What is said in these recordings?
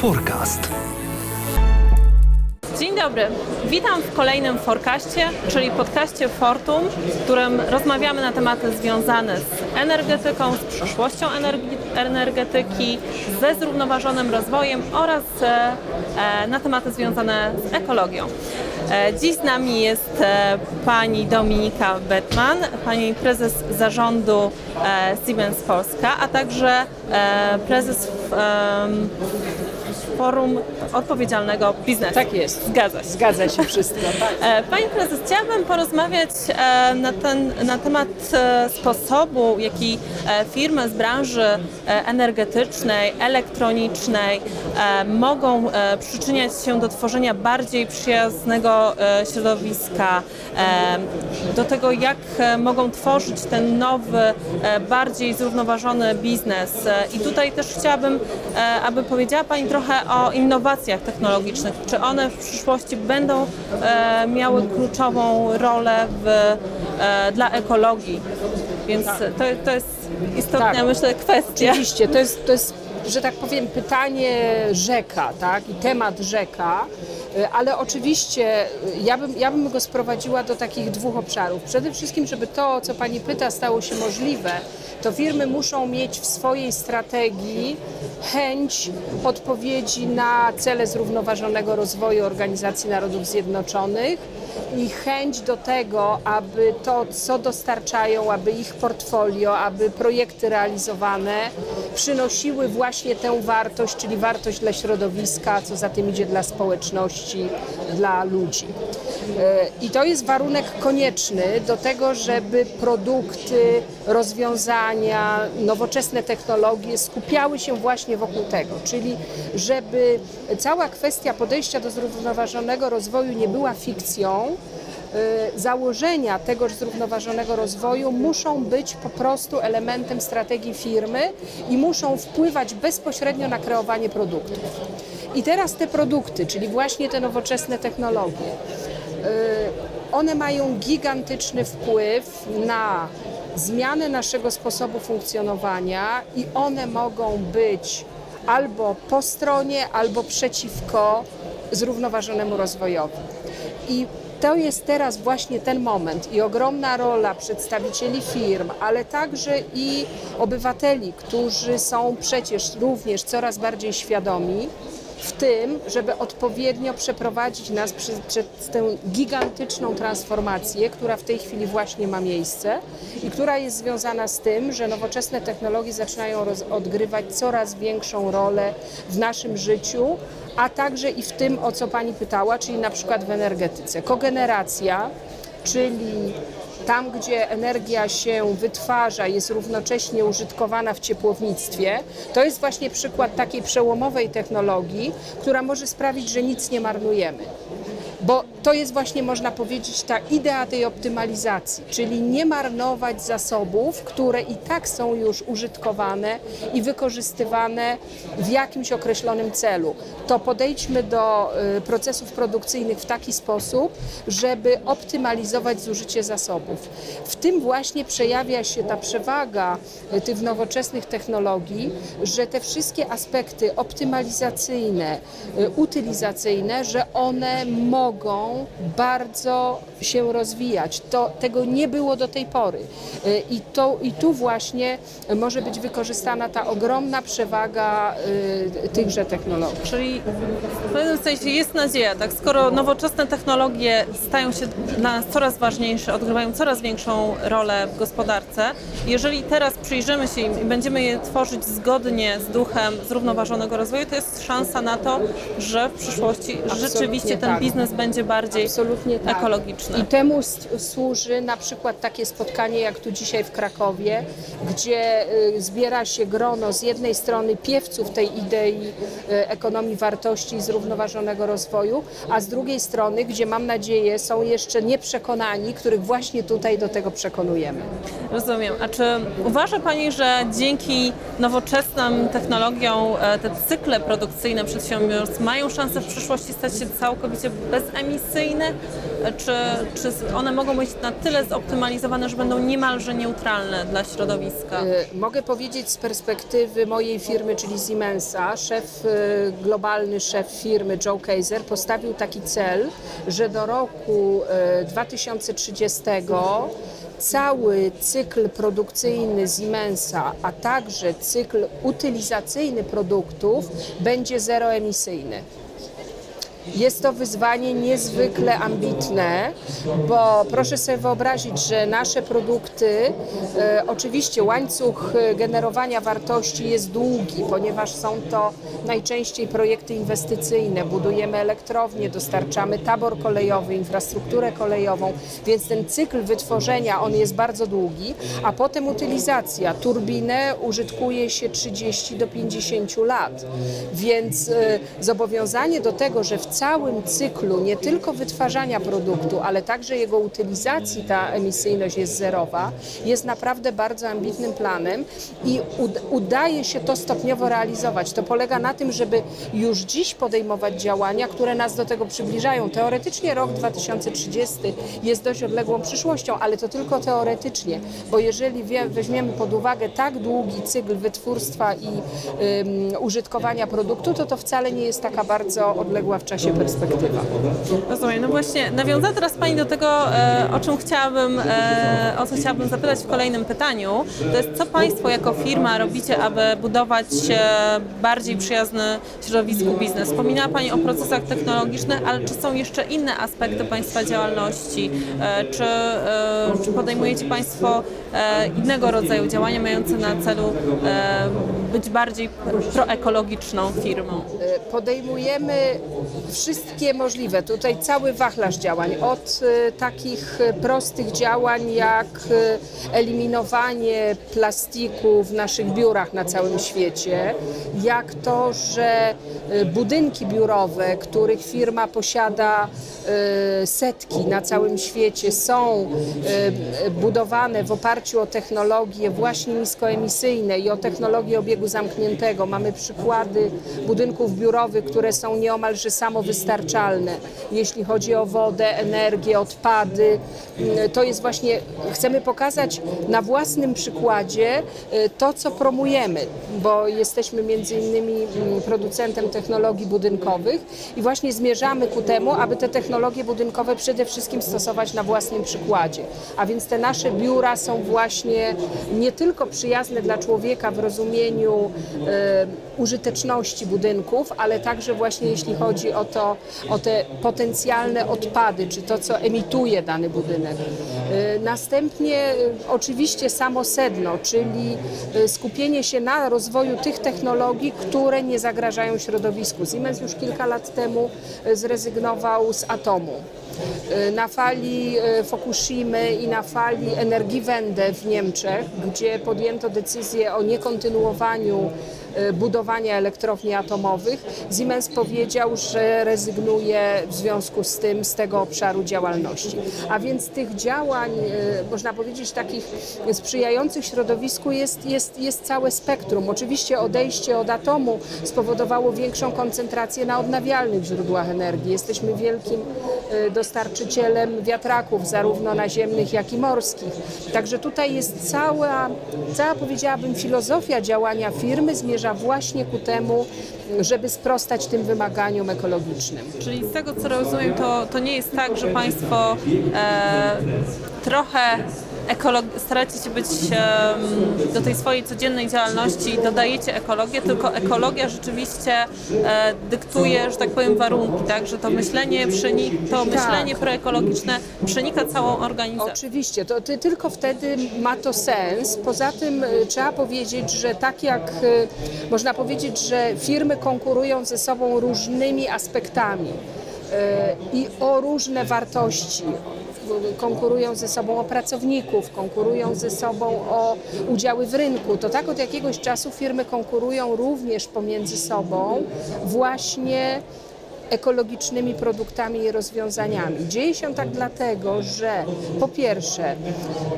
Forecast. Dzień dobry, witam w kolejnym Forecaście, czyli podcaście Fortum, w którym rozmawiamy na tematy związane z energetyką, z przyszłością energetyki, ze zrównoważonym rozwojem oraz e, e, na tematy związane z ekologią. E, Dziś z nami jest pani Dominika Bettman, pani prezes zarządu Siemens Polska, a także prezes Forum Odpowiedzialnego Biznesu. Tak jest. Zgadza się. Zgadza się wszystko. Tak. E, Pani prezes, chciałabym porozmawiać e, na, ten, na temat e, sposobu, jaki firmy z branży energetycznej, elektronicznej mogą przyczyniać się do tworzenia bardziej przyjaznego środowiska, do tego, jak mogą tworzyć ten nowy, bardziej zrównoważony biznes. I tutaj też chciałabym, aby powiedziała Pani trochę o innowacjach technologicznych. Czy one w przyszłości będą e, miały kluczową rolę w, e, dla ekologii? Więc to, to jest istotna, Tak. myślę, kwestia. Oczywiście, to jest, to jest, że tak powiem, pytanie rzeka, tak? I temat rzeka. Y, Ale oczywiście y, ja bym, ja bym go sprowadziła do takich dwóch obszarów. Przede wszystkim, żeby to, co Pani pyta, stało się możliwe, to firmy muszą mieć w swojej strategii chęć odpowiedzi na cele zrównoważonego rozwoju Organizacji Narodów Zjednoczonych i chęć do tego, aby to, co dostarczają, aby ich portfolio, aby projekty realizowane przynosiły właśnie tę wartość, czyli wartość dla środowiska, co za tym idzie dla społeczności, dla ludzi. E, I to jest warunek konieczny do tego, żeby produkty, rozwiązania, nowoczesne technologie skupiały się właśnie wokół tego, czyli żeby cała kwestia podejścia do zrównoważonego rozwoju nie była fikcją, y, założenia tegoż zrównoważonego rozwoju muszą być po prostu elementem strategii firmy i muszą wpływać bezpośrednio na kreowanie produktów. I teraz te produkty, czyli właśnie te nowoczesne technologie, one mają gigantyczny wpływ na zmianę naszego sposobu funkcjonowania i one mogą być albo po stronie, albo przeciwko zrównoważonemu rozwojowi. I to jest teraz właśnie ten moment i ogromna rola przedstawicieli firm, ale także i obywateli, którzy są przecież również coraz bardziej świadomi w tym, żeby odpowiednio przeprowadzić nas przez, przez tę gigantyczną transformację, która w tej chwili właśnie ma miejsce i która jest związana z tym, że nowoczesne technologie zaczynają roz, odgrywać coraz większą rolę w naszym życiu, a także i w tym, o co Pani pytała, czyli na przykład w energetyce. Kogeneracja, czyli tam, gdzie energia się wytwarza, jest równocześnie użytkowana w ciepłownictwie, to jest właśnie przykład takiej przełomowej technologii, która może sprawić, że nic nie marnujemy. Bo to jest właśnie, można powiedzieć, ta idea tej optymalizacji, czyli nie marnować zasobów, które i tak są już użytkowane i wykorzystywane w jakimś określonym celu. To podejdźmy do y, procesów produkcyjnych w taki sposób, żeby optymalizować zużycie zasobów. W tym właśnie przejawia się ta przewaga y, tych nowoczesnych technologii, że te wszystkie aspekty optymalizacyjne, y, utylizacyjne, że one mogą bardzo się rozwijać. To, tego nie było do tej pory. Y, I, to, I tu właśnie może być wykorzystana ta ogromna przewaga y, tychże technologii. Czyli w pewnym sensie jest nadzieja, tak? Skoro nowoczesne technologie stają się dla nas coraz ważniejsze, odgrywają coraz większą rolę w gospodarce, jeżeli teraz przyjrzymy się im i będziemy je tworzyć zgodnie z duchem zrównoważonego rozwoju, to jest szansa na to, że w przyszłości Absolutnie rzeczywiście ten tak. biznes będzie bardziej Absolutnie tak. ekologiczny. I temu służy na przykład takie spotkanie jak tu dzisiaj w Krakowie, gdzie y, zbiera się grono z jednej strony piewców tej idei y, ekonomii wartości i zrównoważonego rozwoju, a z drugiej strony, gdzie mam nadzieję są jeszcze nieprzekonani, których właśnie tutaj do tego przekonujemy. Rozumiem. A czy uważa Pani, że dzięki nowoczesnym technologiom e, te cykle produkcyjne przedsiębiorstw mają szansę w przyszłości stać się całkowicie bezemisyjne? E, czy, czy one mogą być na tyle zoptymalizowane, że będą niemalże neutralne dla środowiska? Y, Mogę powiedzieć z perspektywy mojej firmy, czyli Siemensa, szef y, globalny szef firmy Joe Kaiser postawił taki cel, że do roku y, 2030 cały cykl produkcyjny Siemensa, a także cykl utylizacyjny produktów będzie zeroemisyjny. Jest to wyzwanie niezwykle ambitne, bo proszę sobie wyobrazić, że nasze produkty, e, oczywiście łańcuch e, generowania wartości jest długi, ponieważ są to najczęściej projekty inwestycyjne. Budujemy elektrownie, dostarczamy tabor kolejowy, infrastrukturę kolejową, więc ten cykl wytworzenia on jest bardzo długi, a potem utylizacja. Turbinę użytkuje się 30 do 50 lat, więc e, zobowiązanie do tego, że w całym cyklu nie tylko wytwarzania produktu, ale także jego utylizacji ta emisyjność jest zerowa, jest naprawdę bardzo ambitnym planem i ud- udaje się to stopniowo realizować. To polega na tym, żeby już dziś podejmować działania, które nas do tego przybliżają. Teoretycznie rok 2030 jest dość odległą przyszłością, ale to tylko teoretycznie, bo jeżeli weźmiemy pod uwagę tak długi cykl wytwórstwa i ym, użytkowania produktu, to to wcale nie jest taka bardzo odległa w czasie perspektywa. Rozumiem. No właśnie, nawiązała teraz Pani do tego, e, o czym chciałabym, e, o co chciałabym zapytać w kolejnym pytaniu. To jest, co Państwo jako firma robicie, aby budować e, bardziej przyjazny środowisku biznes? Wspominała Pani o procesach technologicznych, ale czy są jeszcze inne aspekty Państwa działalności? E, czy, e, czy podejmujecie Państwo e, innego rodzaju działania mające na celu e, być bardziej proekologiczną firmą? Podejmujemy wszystkie możliwe, tutaj cały wachlarz działań, od e, takich e, prostych działań jak e, eliminowanie plastiku w naszych biurach na całym świecie, jak to, że budynki biurowe, których firma posiada setki na całym świecie, są budowane w oparciu o technologie właśnie niskoemisyjne i o technologię obiegu zamkniętego. Mamy przykłady budynków biurowych, które są nieomalże samowystarczalne, jeśli chodzi o wodę, energię, odpady. Mm, To jest właśnie, chcemy pokazać na własnym przykładzie y, to, co promujemy, bo jesteśmy między innymi mm, producentem technologii budynkowych i właśnie zmierzamy ku temu, aby te technologie budynkowe przede wszystkim stosować na własnym przykładzie. A więc te nasze biura są właśnie nie tylko przyjazne dla człowieka w rozumieniu e, użyteczności budynków, ale także właśnie jeśli chodzi o to, o te potencjalne odpady, czy to, co emituje dany budynek. E, Następnie e, oczywiście samo sedno, czyli e, skupienie się na rozwoju tych technologii, które nie zagrażają środowisku. Siemens już kilka lat temu zrezygnował z atomu. Na fali Fukushimy i na fali Energiewende w Niemczech, gdzie podjęto decyzję o niekontynuowaniu budowania elektrowni atomowych, Siemens powiedział, że rezygnuje w związku z tym z tego obszaru działalności. A więc tych działań, e, można powiedzieć, takich sprzyjających środowisku jest, jest, jest całe spektrum. Oczywiście odejście od atomu spowodowało większą koncentrację na odnawialnych źródłach energii. Jesteśmy wielkim e, dostarczycielem wiatraków, zarówno naziemnych, jak i morskich. Także tutaj jest cała, cała powiedziałabym, filozofia działania firmy zmierza właśnie ku temu, żeby sprostać tym wymaganiom ekologicznym. Czyli z tego co rozumiem, to, to nie jest tak, że Państwo e, trochę ekolog- staracie się być em, do tej swojej codziennej działalności dodajecie ekologię, tylko ekologia rzeczywiście e, dyktuje, że tak powiem, warunki, tak? Że to myślenie, przenik- to myślenie proekologiczne przenika całą organizację. Oczywiście, to ty, tylko wtedy ma to sens. Poza tym y, trzeba powiedzieć, że tak jak y, można powiedzieć, że firmy konkurują ze sobą różnymi aspektami y, i o różne wartości. Konkurują ze sobą o pracowników, konkurują ze sobą o udziały w rynku. To tak od jakiegoś czasu firmy konkurują również pomiędzy sobą właśnie ekologicznymi produktami i rozwiązaniami. Dzieje się tak dlatego, że po pierwsze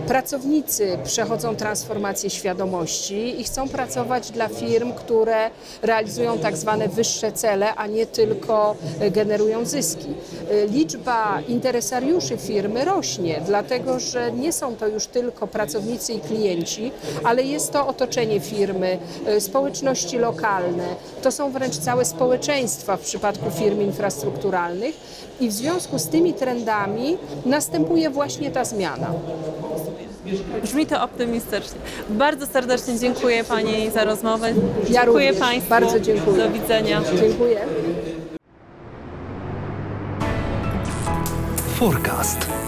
pracownicy przechodzą transformację świadomości i chcą pracować dla firm, które realizują tak zwane wyższe cele, a nie tylko e, generują zyski. E, Liczba interesariuszy firmy rośnie, dlatego że nie są to już tylko pracownicy i klienci, ale jest to otoczenie firmy, e, społeczności lokalne, to są wręcz całe społeczeństwa w przypadku firm infrastrukturalnych i w związku z tymi trendami następuje właśnie ta zmiana. Brzmi to optymistycznie. Bardzo serdecznie dziękuję Pani za rozmowę. Ja dziękuję również. Państwu. Bardzo dziękuję. Do widzenia. Dziękuję. Forecast.